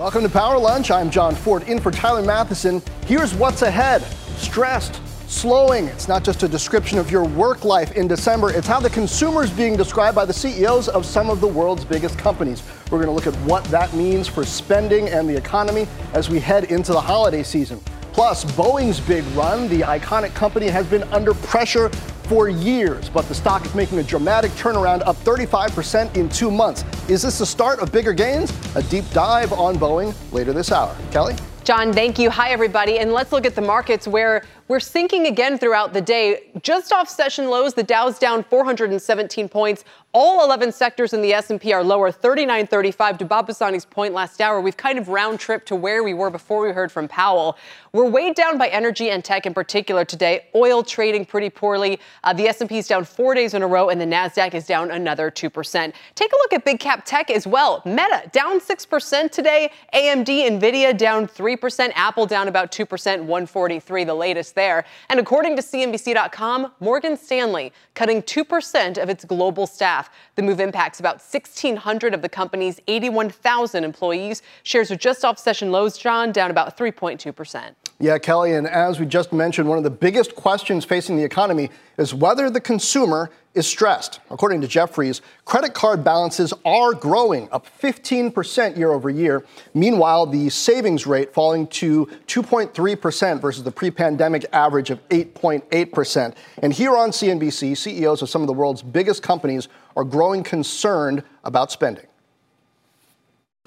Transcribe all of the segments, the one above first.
Welcome to Power Lunch. I'm Jon Fortt in for Tyler Mathisen. Here's what's ahead stressed, slowing. It's not just a description of your work life in December, it's how the consumer is being described by the CEOs of some of the world's biggest companies. We're going to look at what that means for spending and the economy as we head into the holiday season. Plus, Boeing's big run, the iconic company has been under pressure for years, but the stock is making a dramatic turnaround, up 35% in two months. Is this the start of bigger gains? A deep dive on Boeing later this hour. Kelly? John, thank you. Hi, everybody. And let's look at the markets where we're sinking again throughout the day. Just off session lows, the Dow's down 417 points. All 11 sectors in the S&P are lower, 39.35. To Bob Pisani's point last hour, we've kind of round trip to where we were before we heard from Powell. We're weighed down by energy and tech in particular today. Oil trading pretty poorly. Uh, the S&P is down four days in a row, and the Nasdaq is down another two percent. Take a look at big cap tech as well. Meta down six percent today. AMD, Nvidia down three percent. Apple down about two percent. 143, the latest there. And according to CNBC.com, Morgan Stanley cutting 2% of its global staff. The move impacts about 1,600 of the company's 81,000 employees. Shares are just off session lows, John, down about 3.2%. Yeah, Kelly, and as we just mentioned, one of the biggest questions facing the economy is whether the consumer is stressed. According to Jefferies, credit card balances are growing, up 15% year over year. Meanwhile, the savings rate falling to 2.3% versus the pre pandemic average of 8.8%. And here on CNBC, CEOs of some of the world's biggest companies are growing concerned about spending.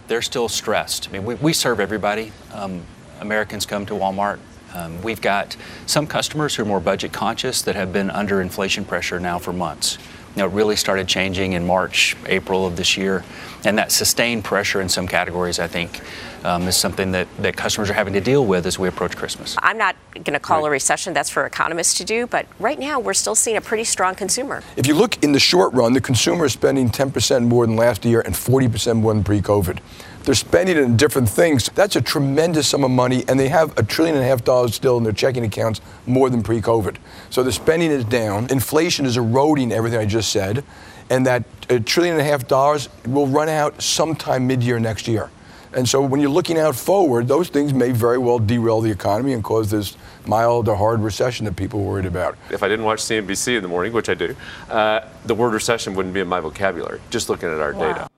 They're still stressed. I mean, we, we serve everybody. Um, Americans come to Walmart. Um, we've got some customers who are more budget conscious that have been under inflation pressure now for months. Now, it really started changing in March, April of this year, and that sustained pressure in some categories, I think, um, is something that, that customers are having to deal with as we approach Christmas. I'm not going to call right. a recession, that's for economists to do, but right now we're still seeing a pretty strong consumer. If you look in the short run, the consumer is spending 10% more than last year and 40% more than pre COVID. They're spending it in different things. That's a tremendous sum of money, and they have a trillion and a half dollars still in their checking accounts more than pre COVID. So the spending is down. Inflation is eroding everything I just said, and that a trillion and a half dollars will run out sometime mid year next year. And so when you're looking out forward, those things may very well derail the economy and cause this mild or hard recession that people are worried about. If I didn't watch CNBC in the morning, which I do, uh, the word recession wouldn't be in my vocabulary, just looking at our wow. data.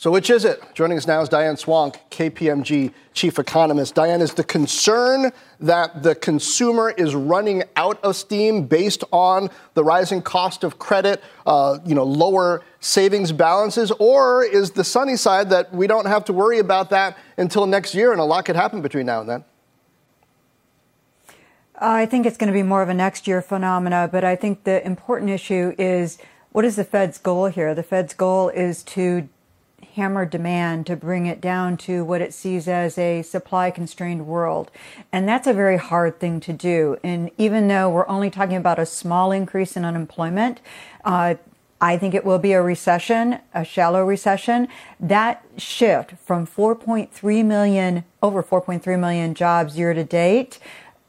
So, which is it? Joining us now is Diane Swonk, KPMG chief economist. Diane, is the concern that the consumer is running out of steam based on the rising cost of credit, uh, you know, lower savings balances, or is the sunny side that we don't have to worry about that until next year and a lot could happen between now and then? I think it's going to be more of a next year phenomena, but I think the important issue is what is the Fed's goal here? The Fed's goal is to hammer demand to bring it down to what it sees as a supply constrained world. And that's a very hard thing to do. And even though we're only talking about a small increase in unemployment, uh, I think it will be a recession, a shallow recession. That shift from 4.3 million, over 4.3 million jobs year to date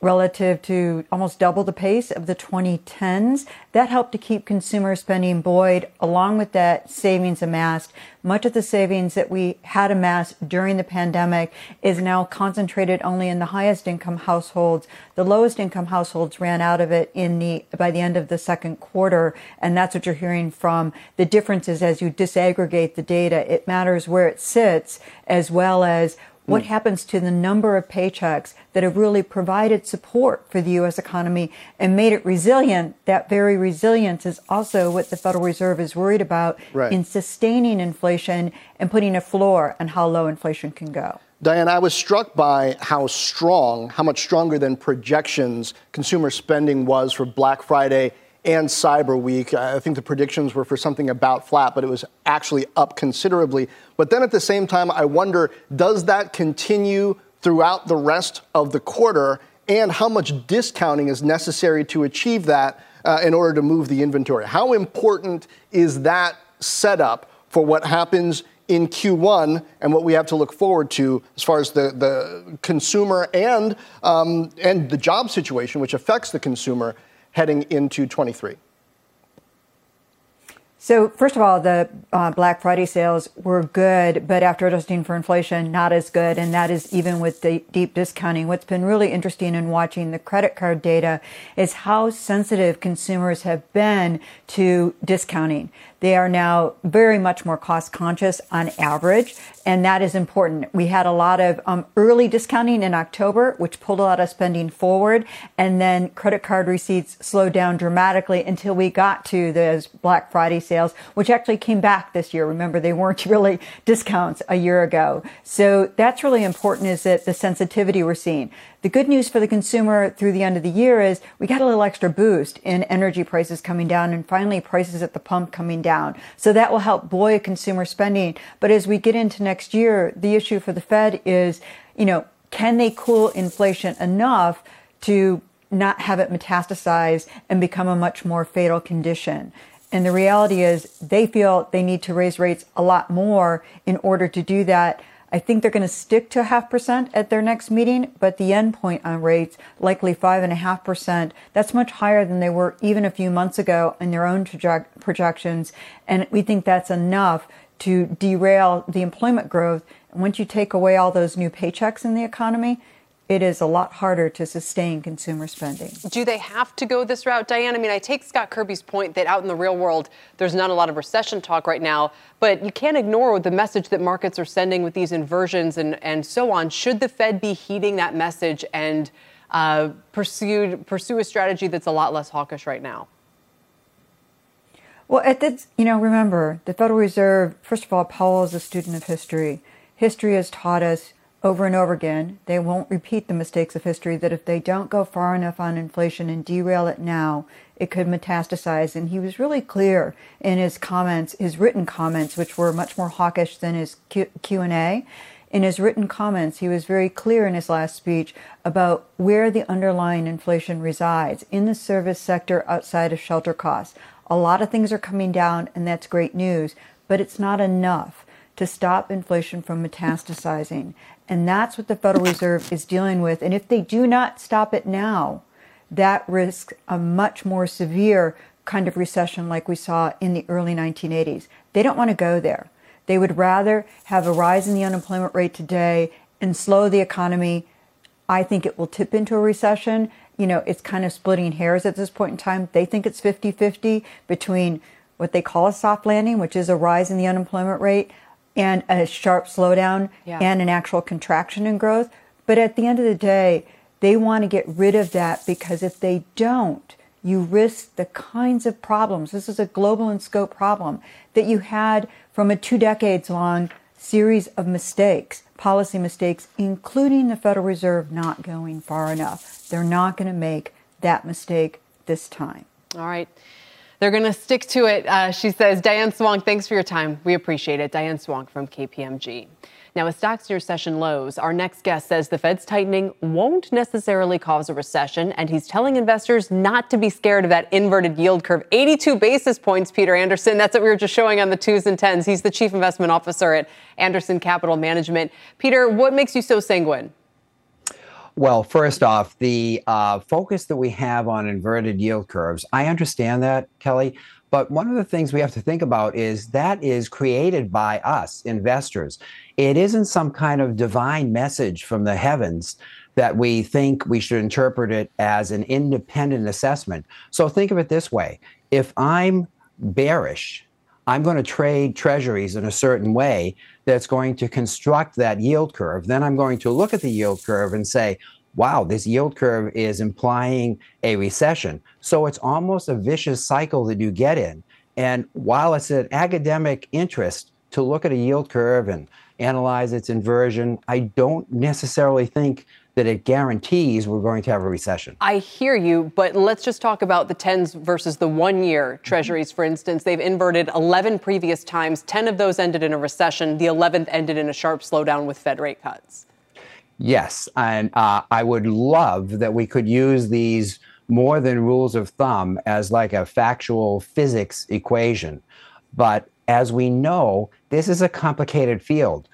relative to almost double the pace of the 2010s. That helped to keep consumer spending buoyed along with that savings amassed. Much of the savings that we had amassed during the pandemic is now concentrated only in the highest income households. The lowest income households ran out of it in the, by the end of the second quarter. And that's what you're hearing from the differences as you disaggregate the data. It matters where it sits as well as what hmm. happens to the number of paychecks that have really provided support for the U.S. economy and made it resilient? That very resilience is also what the Federal Reserve is worried about right. in sustaining inflation and putting a floor on how low inflation can go. Diane, I was struck by how strong, how much stronger than projections consumer spending was for Black Friday and Cyber Week. I think the predictions were for something about flat, but it was actually up considerably. But then at the same time, I wonder does that continue throughout the rest of the quarter? And how much discounting is necessary to achieve that uh, in order to move the inventory? How important is that setup for what happens in Q1 and what we have to look forward to as far as the, the consumer and, um, and the job situation, which affects the consumer heading into 23? So, first of all, the uh, Black Friday sales were good, but after adjusting for inflation, not as good. And that is even with the deep discounting. What's been really interesting in watching the credit card data is how sensitive consumers have been to discounting. They are now very much more cost conscious on average, and that is important. We had a lot of um, early discounting in October, which pulled a lot of spending forward, and then credit card receipts slowed down dramatically until we got to those Black Friday sales, which actually came back this year. Remember, they weren't really discounts a year ago. So that's really important is that the sensitivity we're seeing. The good news for the consumer through the end of the year is we got a little extra boost in energy prices coming down and finally prices at the pump coming down. So that will help buoy consumer spending. But as we get into next year, the issue for the Fed is, you know, can they cool inflation enough to not have it metastasize and become a much more fatal condition? And the reality is they feel they need to raise rates a lot more in order to do that. I think they're going to stick to half percent at their next meeting, but the end point on rates, likely five and a half percent, that's much higher than they were even a few months ago in their own projections. And we think that's enough to derail the employment growth. And once you take away all those new paychecks in the economy, it is a lot harder to sustain consumer spending. Do they have to go this route, Diane? I mean, I take Scott Kirby's point that out in the real world, there's not a lot of recession talk right now, but you can't ignore the message that markets are sending with these inversions and, and so on. Should the Fed be heeding that message and uh, pursue, pursue a strategy that's a lot less hawkish right now? Well, at this, you know, remember, the Federal Reserve, first of all, Powell is a student of history. History has taught us over and over again. They won't repeat the mistakes of history that if they don't go far enough on inflation and derail it now, it could metastasize. And he was really clear in his comments, his written comments, which were much more hawkish than his Q- and a In his written comments, he was very clear in his last speech about where the underlying inflation resides in the service sector outside of shelter costs. A lot of things are coming down, and that's great news, but it's not enough to stop inflation from metastasizing. And that's what the Federal Reserve is dealing with. And if they do not stop it now, that risks a much more severe kind of recession like we saw in the early 1980s. They don't want to go there. They would rather have a rise in the unemployment rate today and slow the economy. I think it will tip into a recession. You know, it's kind of splitting hairs at this point in time. They think it's 50 50 between what they call a soft landing, which is a rise in the unemployment rate, and a sharp slowdown yeah. and an actual contraction in growth. But at the end of the day, they want to get rid of that because if they don't, you risk the kinds of problems. This is a global in scope problem that you had from a two decades long series of mistakes, policy mistakes, including the Federal Reserve not going far enough. They're not going to make that mistake this time. All right. They're going to stick to it. Uh, she says, Diane Swonk, thanks for your time. We appreciate it. Diane Swonk from KPMG. Now, with stocks near session lows, our next guest says the Fed's tightening won't necessarily cause a recession, and he's telling investors not to be scared of that inverted yield curve. 82 basis points, Peter Anderson. That's what we were just showing on the twos and tens. He's the chief investment officer at Anderson Capital Management. Peter, what makes you so sanguine? Well, first off, the uh, focus that we have on inverted yield curves, I understand that, Kelly. But one of the things we have to think about is that is created by us, investors. It isn't some kind of divine message from the heavens that we think we should interpret it as an independent assessment. So think of it this way if I'm bearish, I'm going to trade treasuries in a certain way that's going to construct that yield curve. Then I'm going to look at the yield curve and say, wow, this yield curve is implying a recession. So it's almost a vicious cycle that you get in. And while it's an academic interest to look at a yield curve and analyze its inversion, I don't necessarily think that it guarantees we're going to have a recession. I hear you, but let's just talk about the 10s versus the one year treasuries, for instance. They've inverted 11 previous times. 10 of those ended in a recession. The 11th ended in a sharp slowdown with Fed rate cuts. Yes. And uh, I would love that we could use these more than rules of thumb as like a factual physics equation. But as we know, this is a complicated field.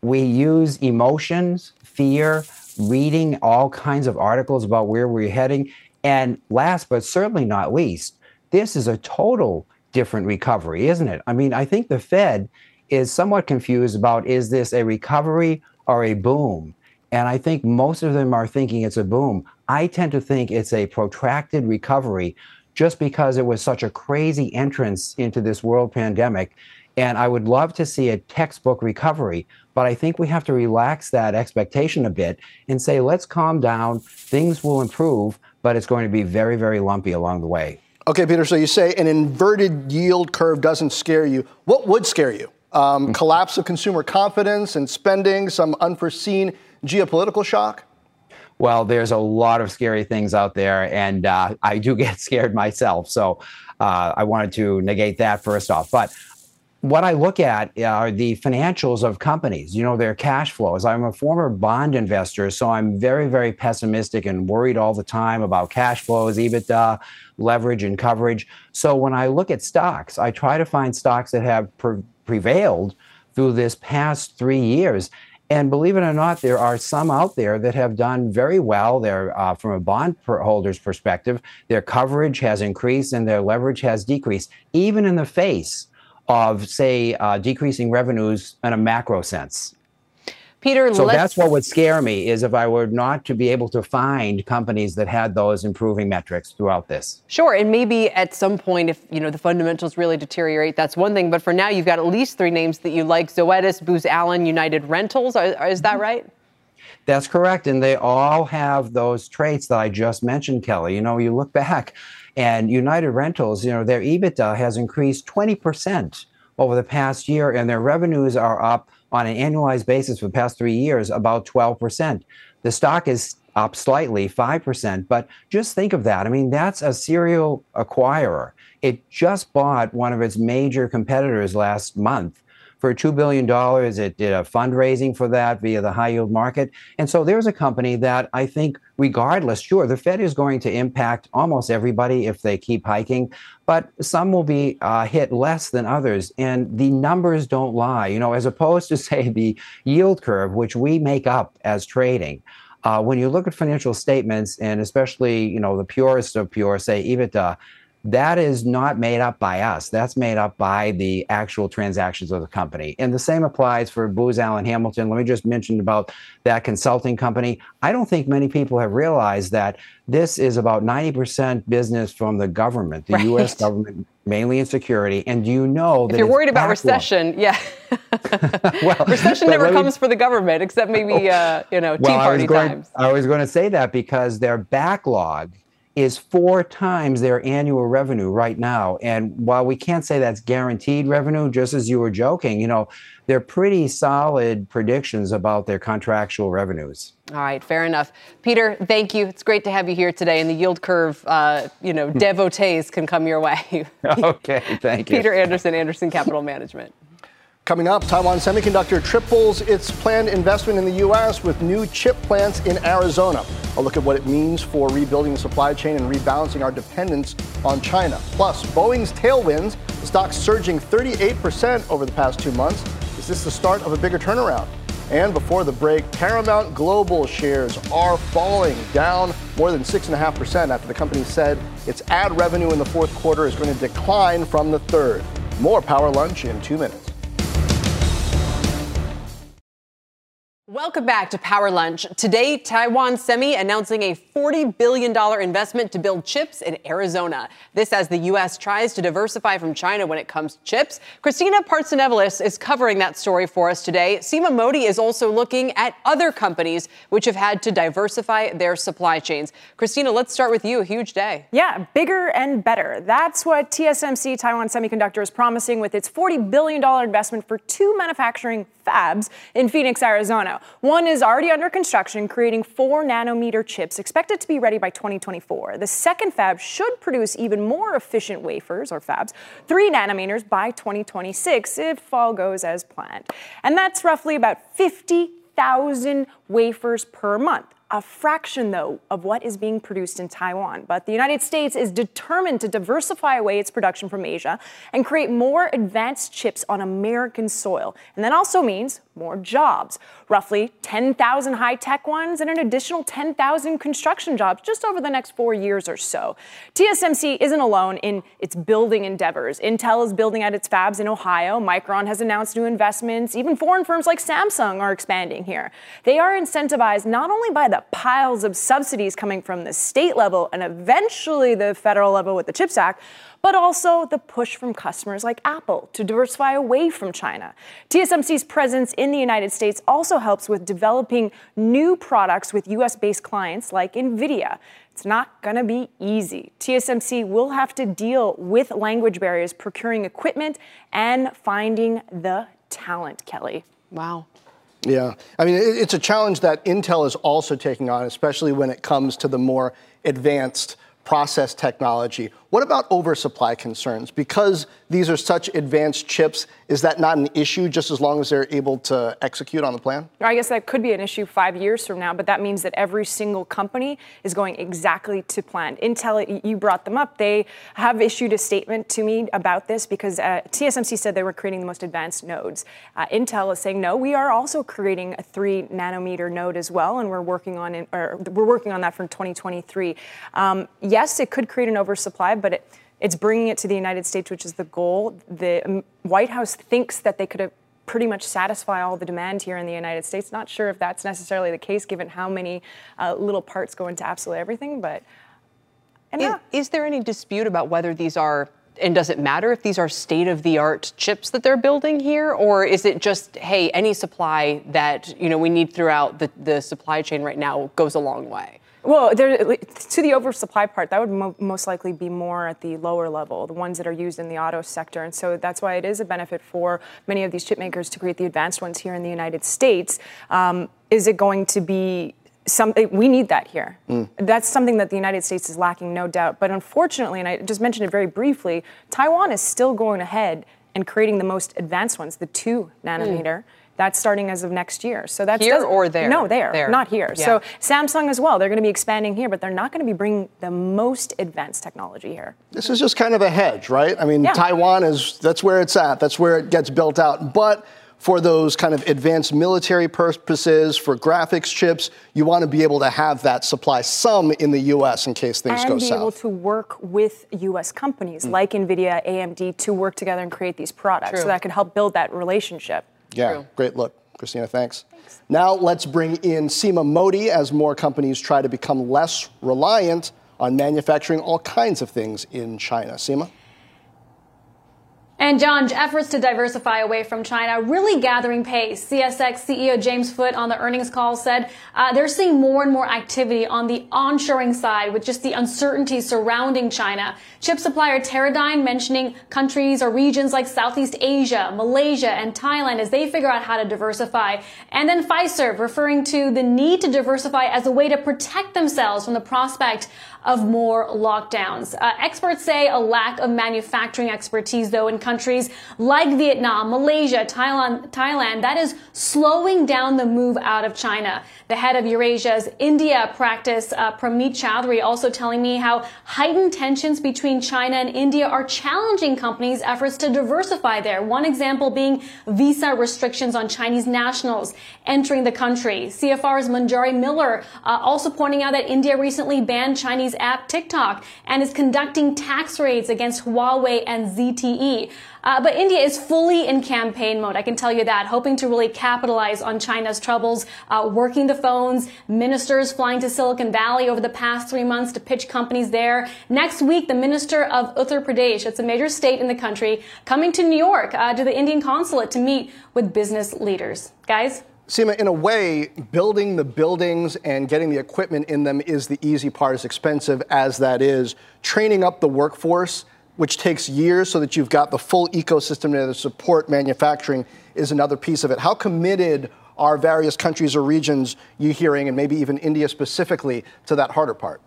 We use emotions, fear, reading all kinds of articles about where we're heading. And last but certainly not least, this is a total different recovery, isn't it? I mean, I think the Fed is somewhat confused about is this a recovery or a boom? And I think most of them are thinking it's a boom. I tend to think it's a protracted recovery just because it was such a crazy entrance into this world pandemic. And I would love to see a textbook recovery, but I think we have to relax that expectation a bit and say, let's calm down. Things will improve, but it's going to be very, very lumpy along the way. Okay, Peter, so you say an inverted yield curve doesn't scare you. What would scare you? Um, collapse of consumer confidence and spending, some unforeseen geopolitical shock? Well, there's a lot of scary things out there, and uh, I do get scared myself. So uh, I wanted to negate that first off. But what I look at are the financials of companies, you know, their cash flows. I'm a former bond investor, so I'm very, very pessimistic and worried all the time about cash flows, EBITDA, leverage, and coverage. So when I look at stocks, I try to find stocks that have pre- prevailed through this past three years. And believe it or not, there are some out there that have done very well. They're uh, from a bondholder's perspective, their coverage has increased and their leverage has decreased, even in the face of, say, uh, decreasing revenues in a macro sense. Peter, so that's what would scare me is if I were not to be able to find companies that had those improving metrics throughout this. Sure, and maybe at some point, if you know the fundamentals really deteriorate, that's one thing. But for now, you've got at least three names that you like: Zoetis, Booz Allen, United Rentals. Is that right? That's correct, and they all have those traits that I just mentioned, Kelly. You know, you look back, and United Rentals, you know, their EBITDA has increased twenty percent over the past year, and their revenues are up on an annualized basis for the past three years about 12%. The stock is up slightly, 5%, but just think of that. I mean, that's a serial acquirer. It just bought one of its major competitors last month for $2 billion. It did a fundraising for that via the high yield market. And so there's a company that I think, regardless, sure, the Fed is going to impact almost everybody if they keep hiking, but some will be uh, hit less than others. And the numbers don't lie, you know, as opposed to, say, the yield curve, which we make up as trading. Uh, when you look at financial statements, and especially, you know, the purest of pure, say EBITDA, that is not made up by us. That's made up by the actual transactions of the company. And the same applies for Booz Allen Hamilton. Let me just mention about that consulting company. I don't think many people have realized that this is about 90% business from the government, the right. US government, mainly in security. And do you know that if you're worried about recession, yeah. well, recession never comes me, for the government, except maybe uh, you know, well, Tea Party I going, times. I was going to say that because their backlog is four times their annual revenue right now. And while we can't say that's guaranteed revenue, just as you were joking, you know, they're pretty solid predictions about their contractual revenues. All right, fair enough. Peter, thank you. It's great to have you here today. And the yield curve, uh, you know, devotees can come your way. okay, thank you. Peter Anderson, Anderson Capital Management. Coming up, Taiwan Semiconductor triples its planned investment in the U.S. with new chip plants in Arizona. A look at what it means for rebuilding the supply chain and rebalancing our dependence on China. Plus, Boeing's tailwinds, the stock surging 38% over the past two months. Is this the start of a bigger turnaround? And before the break, Paramount Global shares are falling, down more than 6.5% after the company said its ad revenue in the fourth quarter is going to decline from the third. More Power Lunch in two minutes. Welcome back to Power Lunch. Today, Taiwan Semi announcing a $40 billion investment to build chips in Arizona. This as the U.S. tries to diversify from China when it comes to chips. Christina Partsinevelos is covering that story for us today. Seema Modi is also looking at other companies which have had to diversify their supply chains. Christina, let's start with you. A huge day. Yeah, bigger and better. That's what TSMC Taiwan Semiconductor is promising with its $40 billion investment for two manufacturing fabs in Phoenix, Arizona. One is already under construction, creating four nanometer chips expected to be ready by 2024. The second fab should produce even more efficient wafers or fabs, three nanometers by 2026 if all goes as planned. And that's roughly about 50,000 wafers per month a fraction, though, of what is being produced in Taiwan. But the United States is determined to diversify away its production from Asia and create more advanced chips on American soil. And that also means more jobs. Roughly 10,000 high tech ones and an additional 10,000 construction jobs just over the next four years or so. TSMC isn't alone in its building endeavors. Intel is building out its fabs in Ohio. Micron has announced new investments. Even foreign firms like Samsung are expanding here. They are incentivized not only by the piles of subsidies coming from the state level and eventually the federal level with the CHIPS Act, but also the push from customers like Apple to diversify away from China. TSMC's presence in the United States also helps with developing new products with US based clients like NVIDIA. It's not going to be easy. TSMC will have to deal with language barriers, procuring equipment, and finding the talent, Kelly. Wow. Yeah. I mean, it's a challenge that Intel is also taking on, especially when it comes to the more advanced process technology. What about oversupply concerns? Because these are such advanced chips, is that not an issue just as long as they're able to execute on the plan? I guess that could be an issue five years from now, but that means that every single company is going exactly to plan. Intel, you brought them up. They have issued a statement to me about this because uh, TSMC said they were creating the most advanced nodes. Uh, Intel is saying no, we are also creating a three nanometer node as well, and we're working on it, or we're working on that from 2023. Um, yes, it could create an oversupply but it, it's bringing it to the United States, which is the goal. The um, White House thinks that they could have pretty much satisfy all the demand here in the United States. Not sure if that's necessarily the case, given how many uh, little parts go into absolutely everything. But is, yeah. is there any dispute about whether these are and does it matter if these are state of the art chips that they're building here or is it just hey any supply that you know we need throughout the, the supply chain right now goes a long way well, there, to the oversupply part, that would mo- most likely be more at the lower level, the ones that are used in the auto sector. And so that's why it is a benefit for many of these chip makers to create the advanced ones here in the United States. Um, is it going to be something we need that here. Mm. That's something that the United States is lacking, no doubt. But unfortunately, and I just mentioned it very briefly, Taiwan is still going ahead and creating the most advanced ones, the two nanometer. Mm. That's starting as of next year. So that's here or there? No, there, there. not here. Yeah. So Samsung as well. They're going to be expanding here, but they're not going to be bringing the most advanced technology here. This is just kind of a hedge, right? I mean, yeah. Taiwan is that's where it's at. That's where it gets built out. But for those kind of advanced military purposes, for graphics chips, you want to be able to have that supply some in the U.S. in case things and go south. And be able to work with U.S. companies mm. like NVIDIA, AMD to work together and create these products. True. So that can help build that relationship. Yeah, True. great look. Christina, thanks. thanks. Now let's bring in Seema Modi as more companies try to become less reliant on manufacturing all kinds of things in China. Seema? And John, efforts to diversify away from China really gathering pace. CSX CEO James Foote on the earnings call said uh, they're seeing more and more activity on the onshoring side with just the uncertainty surrounding China. Chip supplier Teradyne mentioning countries or regions like Southeast Asia, Malaysia, and Thailand as they figure out how to diversify. And then Fiserv referring to the need to diversify as a way to protect themselves from the prospect of more lockdowns. Uh, experts say a lack of manufacturing expertise, though, in countries like Vietnam, Malaysia, Thailand, Thailand, that is slowing down the move out of China. The head of Eurasia's India practice, uh, Pramit Chaudhuri, also telling me how heightened tensions between China and India are challenging companies' efforts to diversify there. One example being visa restrictions on Chinese nationals entering the country. CFR's Manjari Miller uh, also pointing out that India recently banned Chinese app TikTok and is conducting tax raids against Huawei and ZTE. Uh, but India is fully in campaign mode. I can tell you that, hoping to really capitalize on China's troubles, uh, working the phones, ministers flying to Silicon Valley over the past three months to pitch companies there. Next week, the minister of Uttar Pradesh, it's a major state in the country, coming to New York uh, to the Indian consulate to meet with business leaders. Guys? Seema, in a way, building the buildings and getting the equipment in them is the easy part, as expensive as that is. Training up the workforce, which takes years so that you've got the full ecosystem to support manufacturing, is another piece of it. How committed are various countries or regions you're hearing, and maybe even India specifically, to that harder part?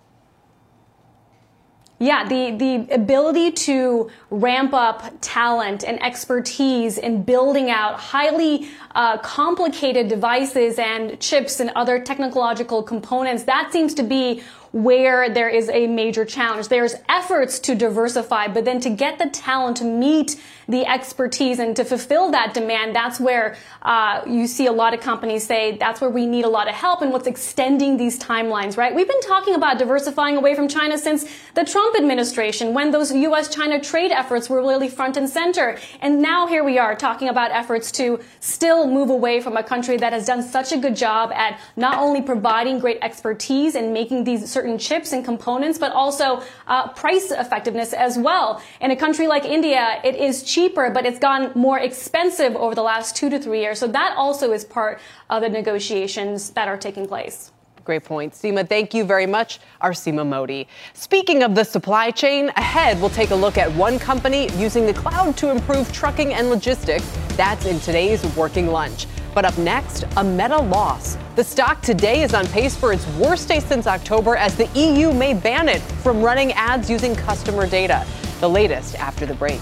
Yeah, the, the ability to ramp up talent and expertise in building out highly uh, complicated devices and chips and other technological components, that seems to be where there is a major challenge. There's efforts to diversify, but then to get the talent to meet the expertise and to fulfill that demand, that's where uh, you see a lot of companies say that's where we need a lot of help and what's extending these timelines, right? We've been talking about diversifying away from China since the Trump administration when those U.S. China trade efforts were really front and center. And now here we are talking about efforts to still move away from a country that has done such a good job at not only providing great expertise and making these certain chips and components, but also uh, price effectiveness as well. In a country like India, it is cheaper, but it's gone more expensive over the last two to three years. So that also is part of the negotiations that are taking place. Great point. Seema, thank you very much. Our Seema Modi. Speaking of the supply chain, ahead we'll take a look at one company using the cloud to improve trucking and logistics. That's in today's Working Lunch. But up next, a meta loss. The stock today is on pace for its worst day since October as the EU may ban it from running ads using customer data. The latest after the break.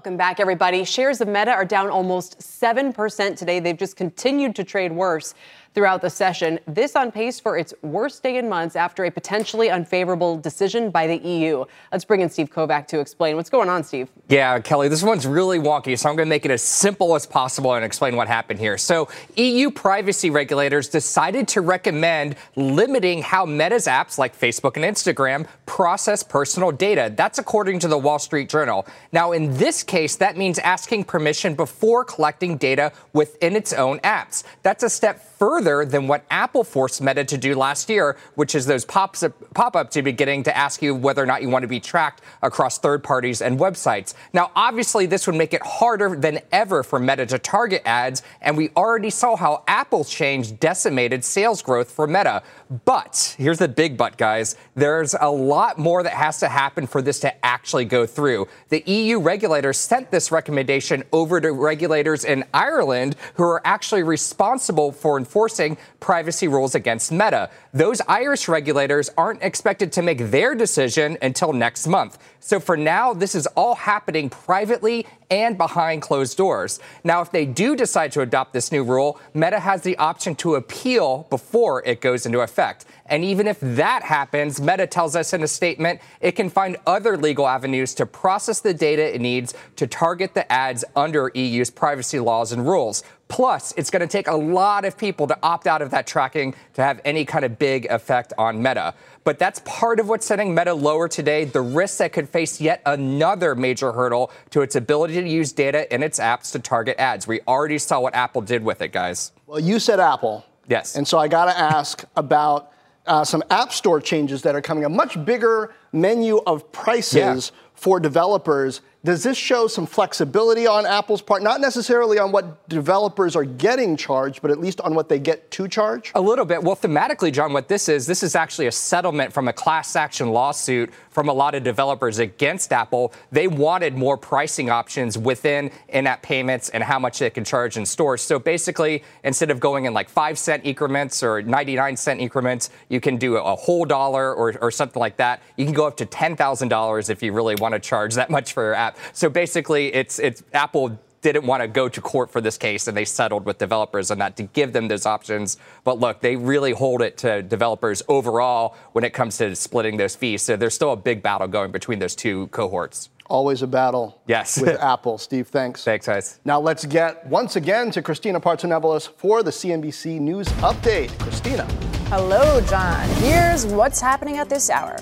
Welcome back, everybody. Shares of Meta are down almost 7% today. They've just continued to trade worse throughout the session. This on pace for its worst day in months after a potentially unfavorable decision by the EU. Let's bring in Steve Kovach to explain what's going on, Steve. Yeah, Kelly, this one's really wonky, so I'm going to make it as simple as possible and explain what happened here. So, EU privacy regulators decided to recommend limiting how Meta's apps like Facebook and Instagram process personal data. That's according to the Wall Street Journal. Now, in this case, that means asking permission before collecting data within its own apps. That's a step further than what Apple forced Meta to do last year, which is those pops pop-up to beginning to ask you whether or not you want to be tracked across third parties and websites. Now, obviously, this would make it harder than ever for Meta to target ads, and we already saw how Apple's change decimated sales growth for Meta. But here's the big but, guys. There's a lot more that has to happen for this to actually go through. The EU regulators sent this recommendation over to regulators in Ireland who are actually responsible for enforcing privacy rules against Meta. Those Irish regulators aren't expected to make their decision until next month. So for now, this is all happening privately and behind closed doors. Now, if they do decide to adopt this new rule, Meta has the option to appeal before it goes into effect. And even if that happens, Meta tells us in a statement it can find other legal avenues to process the data it needs to target the ads under EU's privacy laws and rules. Plus, it's going to take a lot of people to opt out of that tracking to have any kind of big effect on Meta. But that's part of what's setting Meta lower today. The risk that could face yet another major hurdle to its ability to use data in its apps to target ads. We already saw what Apple did with it, guys. Well, you said Apple. Yes. And so I got to ask about uh, some App Store changes that are coming, a much bigger menu of prices yeah. for developers does this show some flexibility on Apple's part? Not necessarily on what developers are getting charged, but at least on what they get to charge? A little bit. Well, thematically, John, what this is, this is actually a settlement from a class action lawsuit from a lot of developers against Apple. They wanted more pricing options within in app payments and how much they can charge in stores. So basically, instead of going in like five cent increments or 99 cent increments, you can do a whole dollar or, or something like that. You can go up to $10,000 if you really want to charge that much for your app. So basically, it's it's Apple didn't want to go to court for this case and they settled with developers on that to give them those options. But look, they really hold it to developers overall when it comes to splitting those fees. So there's still a big battle going between those two cohorts. Always a battle. Yes. with Apple. Steve, thanks. Thanks, guys. Now let's get once again to Christina Partsinevelos for the CNBC News Update. Christina. Hello, John. Here's what's happening at this hour.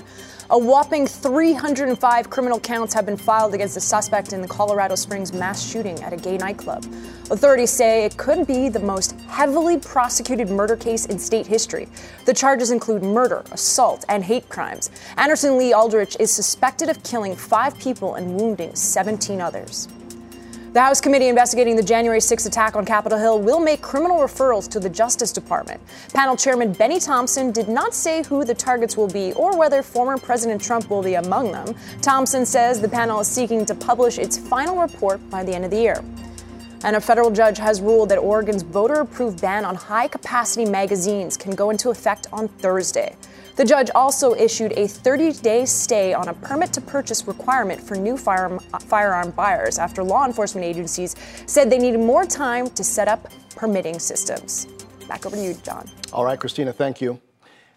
A whopping 305 criminal counts have been filed against the suspect in the Colorado Springs mass shooting at a gay nightclub. Authorities say it could be the most heavily prosecuted murder case in state history. The charges include murder, assault, and hate crimes. Anderson Lee Aldrich is suspected of killing five people and wounding 17 others. The House committee investigating the January 6 attack on Capitol Hill will make criminal referrals to the Justice Department. Panel Chairman Bennie Thompson did not say who the targets will be or whether former President Trump will be among them. Thompson says the panel is seeking to publish its final report by the end of the year. And a federal judge has ruled that Oregon's voter approved ban on high capacity magazines can go into effect on Thursday. The judge also issued a 30 day stay on a permit to purchase requirement for new firearm, firearm buyers after law enforcement agencies said they needed more time to set up permitting systems. Back over to you, John. All right, Christina, thank you.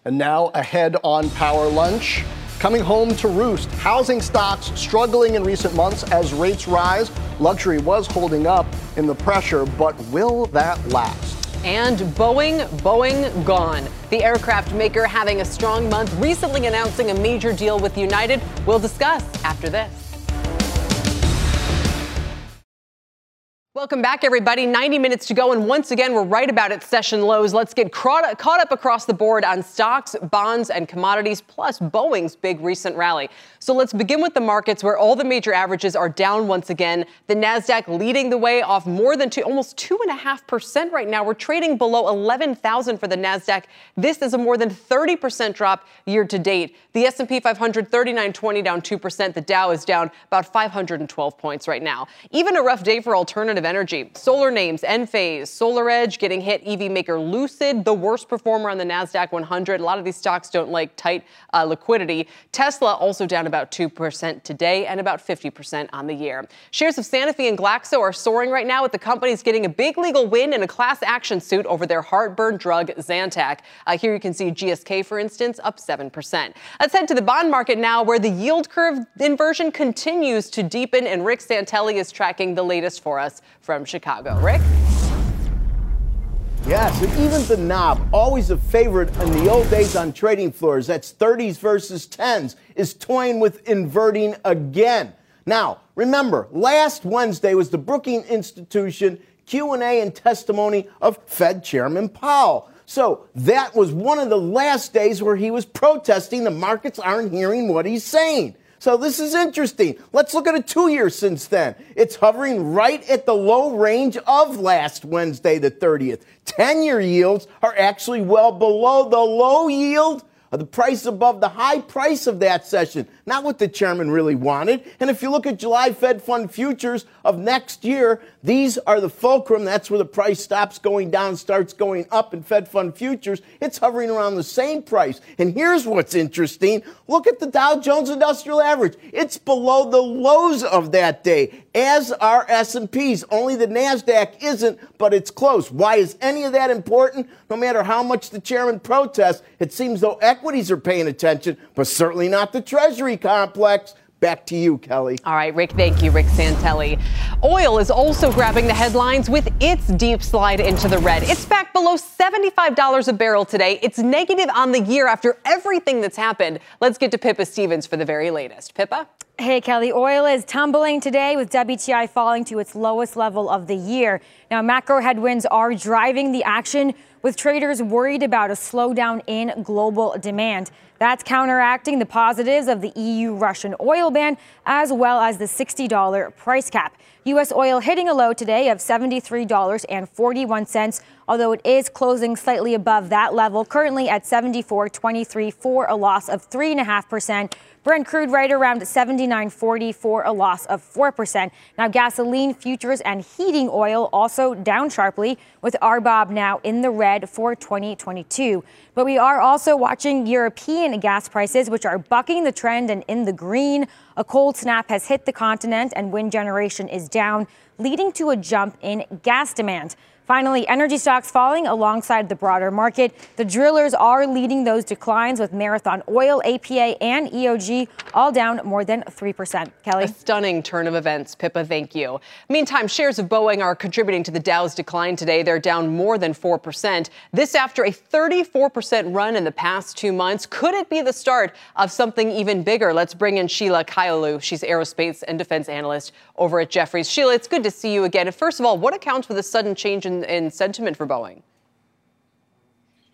And now ahead on Power Lunch. Coming home to roost, housing stocks struggling in recent months as rates rise. Luxury was holding up in the pressure, but will that last? And Boeing, Boeing gone. The aircraft maker having a strong month, recently announcing a major deal with United. We'll discuss after this. Welcome back, everybody. 90 minutes to go, and once again, we're right about at session lows. Let's get caught up across the board on stocks, bonds, and commodities, plus Boeing's big recent rally. So let's begin with the markets, where all the major averages are down once again. The Nasdaq leading the way, off more than two, almost two and a half percent right now. We're trading below 11,000 for the Nasdaq. This is a more than 30 percent drop year to date. The S&P 500 39.20 down two percent. The Dow is down about 512 points right now. Even a rough day for alternative of energy. Solar names, Enphase, SolarEdge getting hit, EV maker Lucid, the worst performer on the NASDAQ 100. A lot of these stocks don't like tight uh, liquidity. Tesla also down about 2% today and about 50% on the year. Shares of Sanofi and Glaxo are soaring right now with the companies getting a big legal win in a class action suit over their heartburn drug Zantac. Uh, here you can see GSK, for instance, up 7%. Let's head to the bond market now where the yield curve inversion continues to deepen and Rick Santelli is tracking the latest for us from Chicago. Rick? Yes, and even the NOB, always a favorite in the old days on trading floors, that's 30s versus 10s, is toying with inverting again. Now, remember, last Wednesday was the Brookings Institution Q&A and testimony of Fed Chairman Powell. So that was one of the last days where he was protesting the markets aren't hearing what he's saying. So this is interesting. Let's look at a two year since then. It's hovering right at the low range of last Wednesday, the 30th. 10 year yields are actually well below the low yield the price above the high price of that session, not what the chairman really wanted. And if you look at July Fed Fund futures of next year, these are the fulcrum. That's where the price stops going down, starts going up in Fed Fund futures. It's hovering around the same price. And here's what's interesting. Look at the Dow Jones Industrial Average. It's below the lows of that day, as are S&Ps. Only the Nasdaq isn't, but it's close. Why is any of that important? No matter how much the chairman protests, it seems though equities are paying attention, but certainly not the Treasury complex. Back to you, Kelly. All right, Rick. Thank you, Rick Santelli. Oil is also grabbing the headlines with its deep slide into the red. It's back below $75 a barrel today. It's negative on the year after everything that's happened. Let's get to Pippa Stevens for the very latest. Pippa? Hey, Kelly. Oil is tumbling today with WTI falling to its lowest level of the year. Now, macro headwinds are driving the action with traders worried about a slowdown in global demand. That's counteracting the positives of the EU Russian oil ban as well as the $60 price cap. U.S. oil hitting a low today of $73.41, although it is closing slightly above that level, currently at 74.23 for a loss of 3.5%. Brent crude right around 79.40 for a loss of 4%. Now, gasoline futures and heating oil also down sharply, with RBOB now in the red for 2022. But we are also watching European gas prices, which are bucking the trend and in the green. A cold snap has hit the continent, and wind generation is down, leading to a jump in gas demand. Finally, energy stocks falling alongside the broader market. The drillers are leading those declines with Marathon Oil, APA, and EOG all down more than 3%. Kelly? A stunning turn of events. Pippa, thank you. Meantime, shares of Boeing are contributing to the Dow's decline today. They're down more than 4%. This after a 34% run in the past two months. Could it be the start of something even bigger? Let's bring in Sheila Kahyaoglu. She's aerospace and defense analyst over at Jefferies. Sheila, it's good to see you again. First of all, what accounts for the sudden change in in, sentiment for Boeing?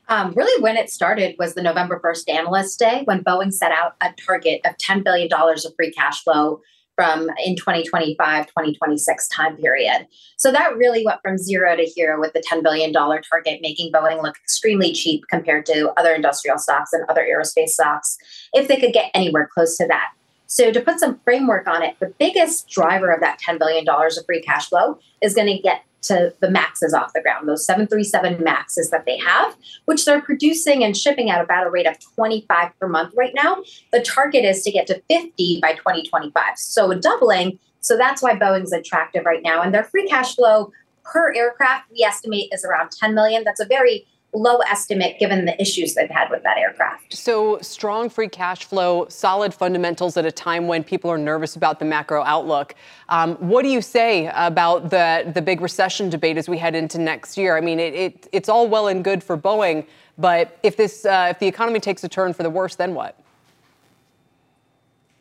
Um, really, when it started was the November 1st Analyst Day when Boeing set out a target of $10 billion of free cash flow from in 2025 2026 time period so that really went from zero to hero with the $10 billion target making boeing look extremely cheap compared to other industrial stocks and other aerospace stocks if they could get anywhere close to that so to put some framework on it the biggest driver of that $10 billion of free cash flow is going to get to the maxes off the ground, those 737 maxes that they have, which they're producing and shipping at about a rate of 25 per month right now. The target is to get to 50 by 2025. So doubling. So that's why Boeing's attractive right now. And their free cash flow per aircraft, we estimate, is around 10 million. That's a very low estimate given the issues they've had with that aircraft. So, strong free cash flow, solid fundamentals at a time when people are nervous about the macro outlook. Um, what do you say about the, the big recession debate as we head into next year? I mean, it, it it's all well and good for Boeing, but if, this, uh, if the economy takes a turn for the worse, then what?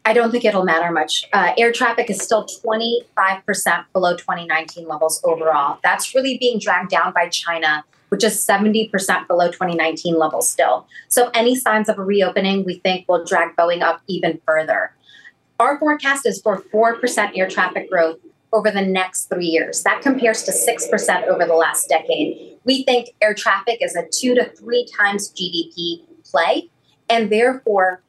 I don't think it'll matter much. Uh, air traffic is still 25% below 2019 levels overall. That's really being dragged down by China which is 70% below 2019 levels still. So any signs of a reopening, we think, will drag Boeing up even further. Our forecast is for 4% air traffic growth over the next three years. That compares to 6% over the last decade. We think air traffic is a two to three times GDP play, and therefore,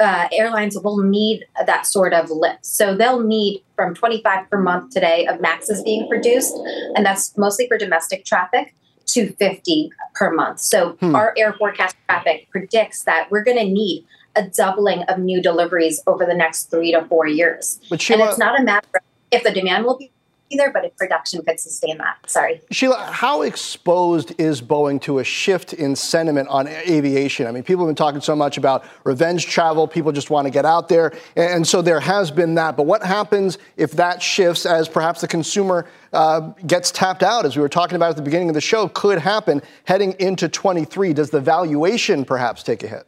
uh, airlines will need that sort of lift. So they'll need from 25 per month today of MAXes being produced, and that's mostly for domestic traffic. 250 per month. So hmm. our air forecast traffic predicts that we're going to need a doubling of new deliveries over the next three to four years. But Sheila, and it's not a matter of if the demand will be either, but if production could sustain that. Sorry. Sheila, how exposed is Boeing to a shift in sentiment on aviation? I mean, people have been talking so much about revenge travel. People just want to get out there. And so there has been that. But what happens if that shifts as perhaps the consumer uh, gets tapped out, as we were talking about at the beginning of the show, could happen heading into 23? Does the valuation perhaps take a hit?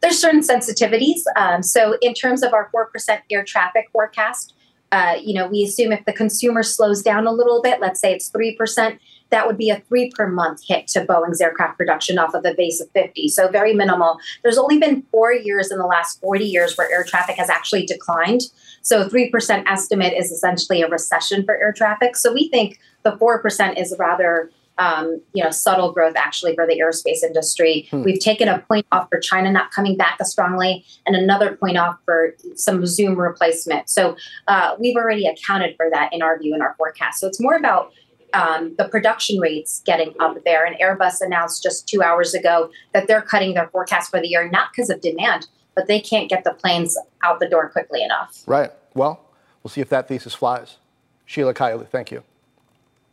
There's certain sensitivities. Um, so, in terms of our 4% air traffic forecast, uh, you know, we assume if the consumer slows down a little bit, let's say it's 3%, that would be a three per month hit to Boeing's aircraft production off of a base of 50. So very minimal. There's only been four years in the last 40 years where air traffic has actually declined. So 3% estimate is essentially a recession for air traffic. So we think the 4% is rather um, you know, subtle growth actually for the aerospace industry. Hmm. We've taken a point off for China not coming back as strongly, and another point off for some Zoom replacement. So uh, we've already accounted for that in our view in our forecast. So it's more about um, the production rates getting up there. And Airbus announced just two hours ago that they're cutting their forecast for the year, not because of demand, but they can't get the planes out the door quickly enough. Right. Well, we'll see if that thesis flies. Sheila Kahyaoglu, thank you.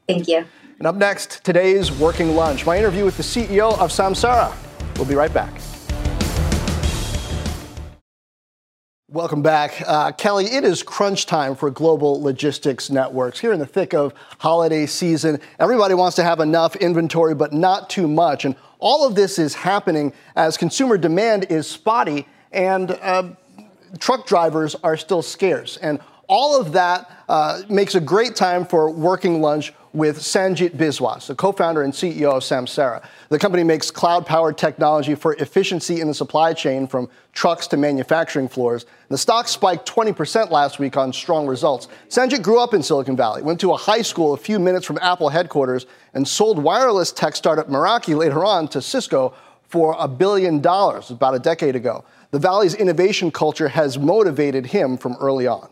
Thank you. And up next, today's Working Lunch, my interview with the CEO of Samsara. We'll be right back. Welcome back. Uh, Kelly, it is crunch time for global logistics networks. Here in the thick of holiday season, everybody wants to have enough inventory, but not too much. And all of this is happening as consumer demand is spotty and uh, truck drivers are still scarce. And all of that uh, makes a great time for working lunch with Sanjit Biswas, the co-founder and CEO of Samsara. The company makes cloud-powered technology for efficiency in the supply chain from trucks to manufacturing floors. The stock spiked 20% last week on strong results. Sanjit grew up in Silicon Valley, went to a high school a few minutes from Apple headquarters, and sold wireless tech startup Meraki later on to Cisco for a billion dollars about a decade ago. The Valley's innovation culture has motivated him from early on.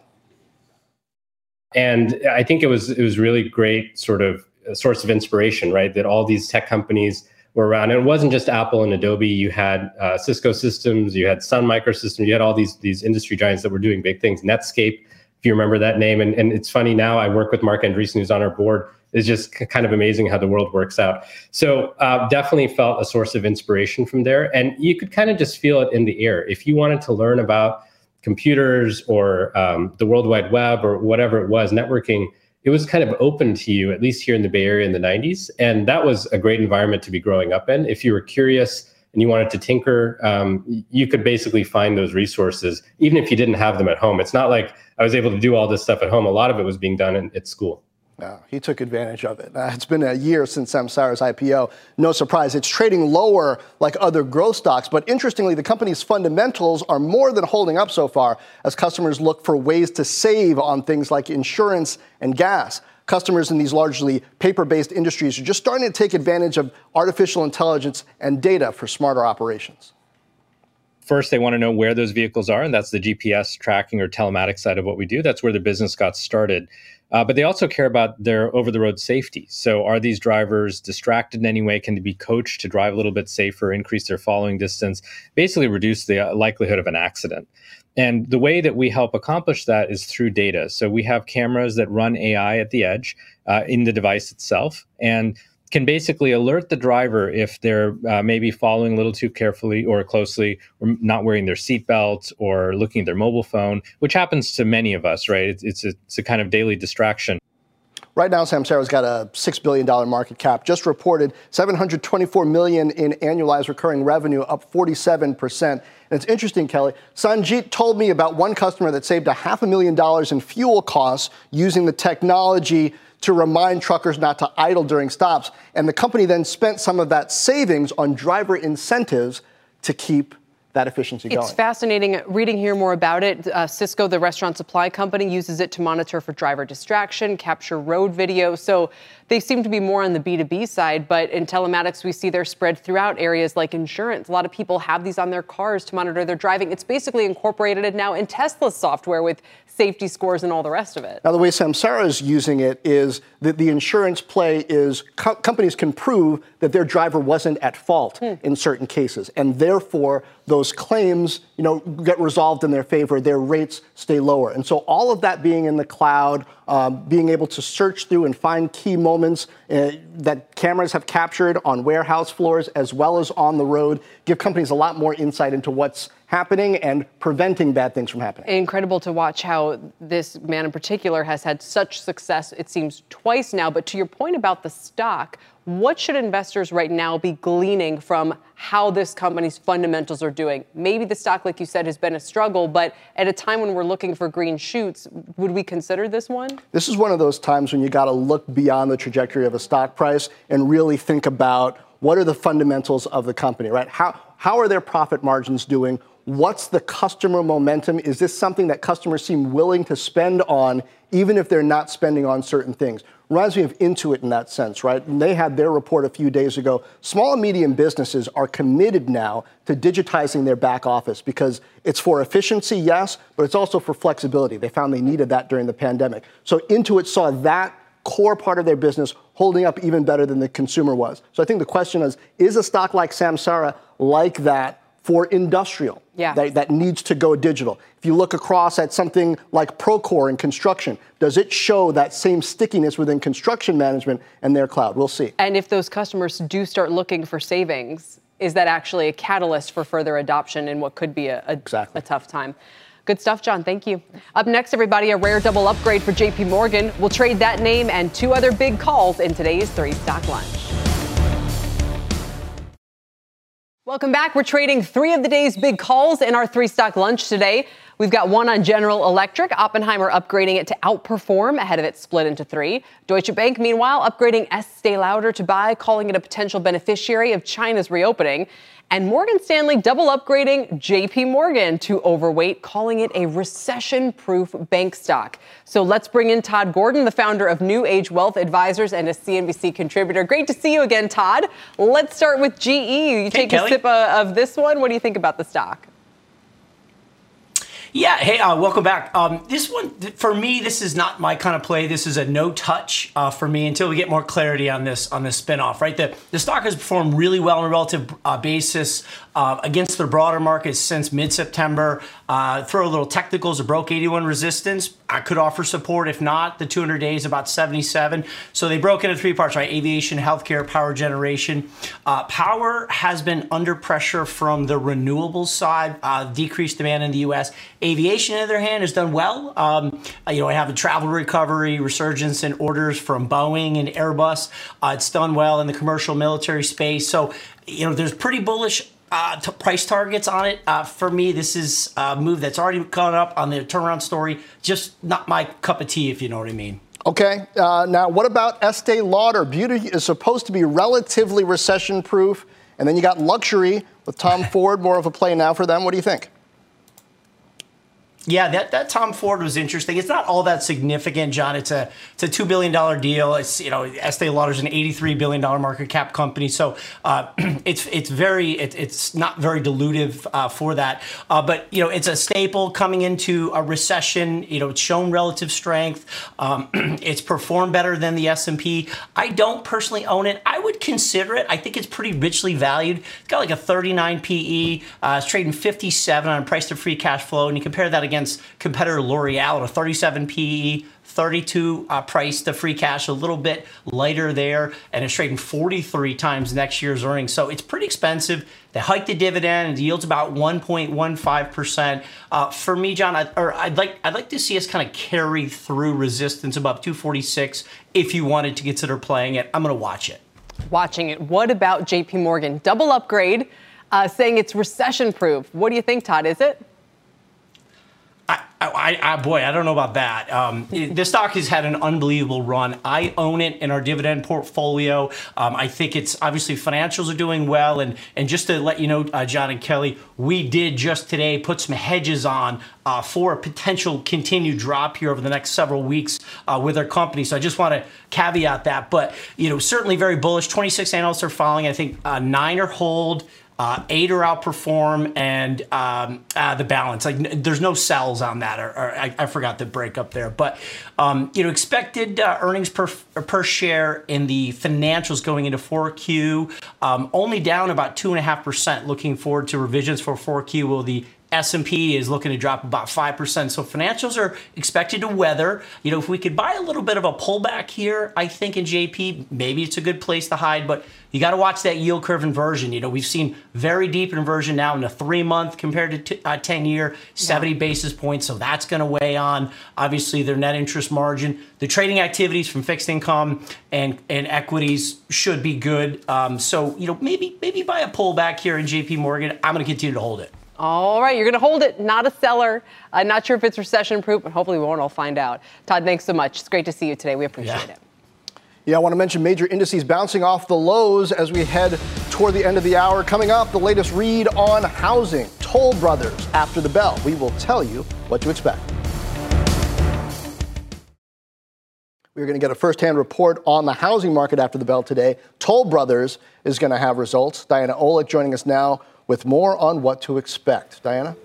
And I think it was it was really great sort of source of inspiration, right? That all these tech companies were around. And it wasn't just Apple and Adobe. You had uh, Cisco Systems, you had Sun Microsystems, you had all these these industry giants that were doing big things. Netscape, if you remember that name. And, and it's funny now. I work with Marc Andreessen, who's on our board. It's just kind of amazing how the world works out. So uh, definitely felt a source of inspiration from there, and you could kind of just feel it in the air. If you wanted to learn about computers or um, the World Wide Web or whatever it was, networking, it was kind of open to you, at least here in the Bay Area in the 90s. And that was a great environment to be growing up in. If you were curious and you wanted to tinker, um, you could basically find those resources, even if you didn't have them at home. It's not like I was able to do all this stuff at home. A lot of it was being done in, at school. No, he took advantage of it. Uh, it's been a year since Samsara's IPO. No surprise, it's trading lower like other growth stocks. But interestingly, the company's fundamentals are more than holding up so far as customers look for ways to save on things like insurance and gas. Customers in these largely paper based industries are just starting to take advantage of artificial intelligence and data for smarter operations first they want to know where those vehicles are and that's the gps tracking or telematics side of what we do that's where the business got started uh, but they also care about their over the road safety. So, are these drivers distracted in any way? Can they be coached to drive a little bit safer, increase their following distance, basically reduce the uh, likelihood of an accident? And the way that we help accomplish that is through data. So, we have cameras that run AI at the edge uh, in the device itself. And can basically alert the driver if they're uh, maybe following a little too carefully or closely, or not wearing their seatbelt, or looking at their mobile phone, which happens to many of us, right? It's, it's, a, it's a kind of daily distraction. Right now, Samsara's got a $6 billion market cap, just reported 724 million in annualized recurring revenue, up 47%. And it's interesting, Kelly. Sanjit told me about one customer that saved a half a million dollars in fuel costs using the technology to remind truckers not to idle during stops. And the company then spent some of that savings on driver incentives to keep that efficiency going. It's fascinating reading here more about it. Uh, Sysco, the restaurant supply company, uses it to monitor for driver distraction, capture road video. So they seem to be more on the B2B side, but in telematics, we see they're spread throughout areas like insurance. A lot of people have these on their cars to monitor their driving. It's basically incorporated now in Tesla's software with safety scores and all the rest of it. Now, the way Samsara is using it is that the insurance play is co- companies can prove that their driver wasn't at fault hmm. in certain cases, and therefore those claims, you know, get resolved in their favor. Their rates stay lower, and so all of that being in the cloud, um, being able to search through and find key moments uh, that cameras have captured on warehouse floors as well as on the road, give companies a lot more insight into what's happening and preventing bad things from happening. Incredible to watch how this man in particular has had such success, it seems, twice now. But to your point about the stock, what should investors right now be gleaning from how this company's fundamentals are doing? Maybe the stock, like you said, has been a struggle, but at a time when we're looking for green shoots, would we consider this one? This is one of those times when you got to look beyond the trajectory of a stock price and really think about what are the fundamentals of the company, right? How, how are their profit margins doing? What's the customer momentum? Is this something that customers seem willing to spend on, even if they're not spending on certain things? Reminds me of Intuit in that sense, right? And they had their report a few days ago. Small and medium businesses are committed now to digitizing their back office because it's for efficiency, yes, but it's also for flexibility. They found they needed that during the pandemic. So Intuit saw that core part of their business holding up even better than the consumer was. So I think the question is is a stock like Samsara like that for industrial yeah. that, that, needs to go digital. If you look across at something like Procore in construction, does it show that same stickiness within construction management and their cloud? We'll see. And if those customers do start looking for savings, is that actually a catalyst for further adoption in what could be a, a, exactly. a tough time? Good stuff, Jon. Thank you. Up next, everybody, a rare double upgrade for JP Morgan. We'll trade that name and two other big calls in today's three stock lunch. Welcome back. We're trading three of the day's big calls in our three stock lunch today. We've got one on General Electric, Oppenheimer upgrading it to outperform ahead of its split into three. Deutsche Bank, meanwhile, upgrading Estee Lauder to buy, calling it a potential beneficiary of China's reopening. And Morgan Stanley double upgrading JP Morgan to overweight, calling it a recession proof bank stock. So let's bring in Todd Gordon, the founder of New Age Wealth Advisors and a CNBC contributor. Great to see you again, Todd. Let's start with GE. You hey, take Kelly. a sip uh, of this one. What do you think about the stock? Yeah, hey, uh, welcome back. Um, this one, for me, this is not my kind of play. This is a no touch uh, for me until we get more clarity on this on this spinoff. Right, the the stock has performed really well on a relative uh, basis uh, against the broader markets since mid September. Uh, throw a little technicals, a broke 81 resistance. I could offer support. If not, the 200 days about 77. So they broke into three parts, right? Aviation, healthcare, power generation. Uh, power has been under pressure from the renewables side, decreased demand in the U.S. Aviation, on the other hand, has done well. Um, uh, you know, I have a travel recovery, resurgence in orders from Boeing and Airbus. Uh, it's done well in the commercial military space. So, you know, there's pretty bullish uh, t- price targets on it. Uh, for me, this is a move that's already gone up on the turnaround story. Just not my cup of tea, if you know what I mean. Okay. Uh, now, what about Estee Lauder? Beauty is supposed to be relatively recession proof. And then you got luxury with Tom Ford, more of a play now for them. What do you think? Yeah, that, that Tom Ford was interesting. It's not all that significant, Jon. It's a it's a two billion dollar deal. It's you know Estee Lauder's an eighty three billion dollar market cap company, so uh, it's it's very it, it's not very dilutive uh, for that. Uh, but you know it's a staple coming into a recession. You know it's shown relative strength. Um, it's performed better than the S and P. I don't personally own it. I would consider it. I think it's pretty richly valued. It's got like a thirty nine PE. Uh, it's trading fifty seven on price to free cash flow, and you compare that against against competitor L'Oreal at a 37 PE. 32 uh, price to free cash, a little bit lighter there, and it's trading 43 times next year's earnings. So it's pretty expensive. They hiked the dividend, and the yield's about 1.15 percent. Uh, for me, Jon, I, or I'd like I'd like to see us kind of carry through resistance above 246 if you wanted to consider playing it. I'm going to watch it. Watching it. What about J.P. Morgan? Double upgrade, uh, saying it's recession proof. What do you think, Todd? Is it? I, I, boy, I don't know about that. Um, the stock has had an unbelievable run. I own it in our dividend portfolio. Um, I think it's obviously financials are doing well, and and just to let you know, uh, Jon and Kelly, we did just today put some hedges on uh, for a potential continued drop here over the next several weeks uh, with our company. So I just want to caveat that, but you know, certainly very bullish. Twenty six analysts are following. I think uh, nine are hold. Uh, or outperform, and um, uh, the balance. Like, there's no sells on that, or, or I, I, forgot the breakup there. But um, you know, expected uh, earnings per per share in the financials going into 4Q um, only down about two and a half percent. Looking forward to revisions for 4Q. Will the S&P is looking to drop about 5%. So financials are expected to weather. You know, if we could buy a little bit of a pullback here, I think in JP, maybe it's a good place to hide, but you got to watch that yield curve inversion. You know, we've seen very deep inversion now in the three month compared to t- uh, 10 year, 70 yeah. basis points. So that's going to weigh on obviously their net interest margin. The trading activities from fixed income and, and equities should be good. Um, so, you know, maybe, maybe buy a pullback here in JP Morgan. I'm going to continue to hold it. All right, you're going to hold it, not a seller. Uh, not sure if it's recession proof, but hopefully we won't all find out. Todd, thanks so much. It's great to see you today. We appreciate yeah. it. Yeah, I want to mention major indices bouncing off the lows as we head toward the end of the hour. Coming up, the latest read on housing. Toll Brothers after the bell. We will tell you what to expect. We're going to get a first-hand report on the housing market after the bell today. Toll Brothers is going to have results. Diana Olick joining us now with more on what to expect. Diana?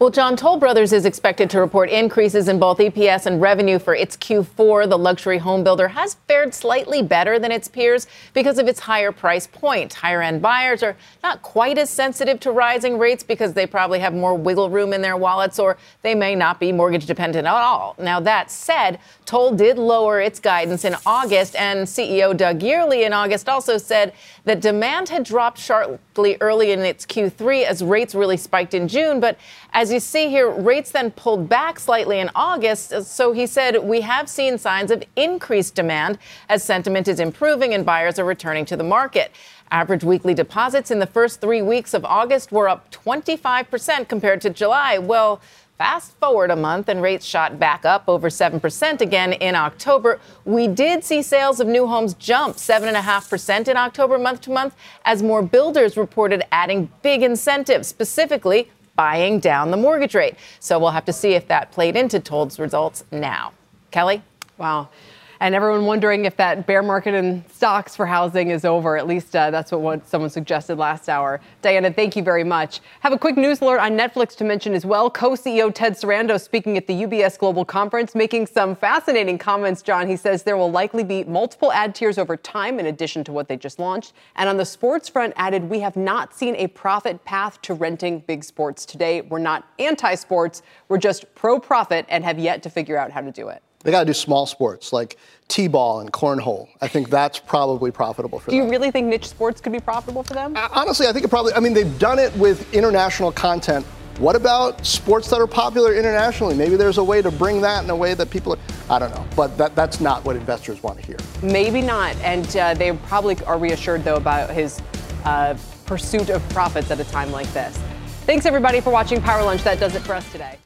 Well, Jon Toll Brothers is expected to report increases in both EPS and revenue for its Q4. The luxury home builder has fared slightly better than its peers because of its higher price point. Higher end buyers are not quite as sensitive to rising rates because they probably have more wiggle room in their wallets or they may not be mortgage dependent at all. Now, that said, Toll did lower its guidance in August, and CEO Doug Yearley in August also said that demand had dropped sharply early in its Q3 as rates really spiked in June. But as you see here, rates then pulled back slightly in August. So he said, We have seen signs of increased demand as sentiment is improving and buyers are returning to the market. Average weekly deposits in the first three weeks of August were up 25% compared to July. Well, Fast forward a month and rates shot back up over 7% again in October. We did see sales of new homes jump 7.5% in October month to month as more builders reported adding big incentives, specifically buying down the mortgage rate. So we'll have to see if that played into Toll's results now. Kelly? Wow and everyone wondering if that bear market in stocks for housing is over. At least uh, that's what someone suggested last hour. Diana, thank you very much. Have a quick news alert on Netflix to mention as well. Co-CEO Ted Sarandos speaking at the UBS Global Conference, making some fascinating comments. Jon, he says there will likely be multiple ad tiers over time, in addition to what they just launched. And on the sports front, added, we have not seen a profit path to renting big sports today. We're not anti-sports. We're just pro-profit and have yet to figure out how to do it. They got to do small sports like t-ball and cornhole. I think that's probably profitable for do them. Do you really think niche sports could be profitable for them? Uh, honestly, I think it probably. I mean, they've done it with international content. What about sports that are popular internationally? Maybe there's a way to bring that in a way that people. Are, I don't know, but that, that's not what investors want to hear. Maybe not, and uh, they probably are reassured though about his uh, pursuit of profits at a time like this. Thanks everybody for watching Power Lunch. That does it for us today.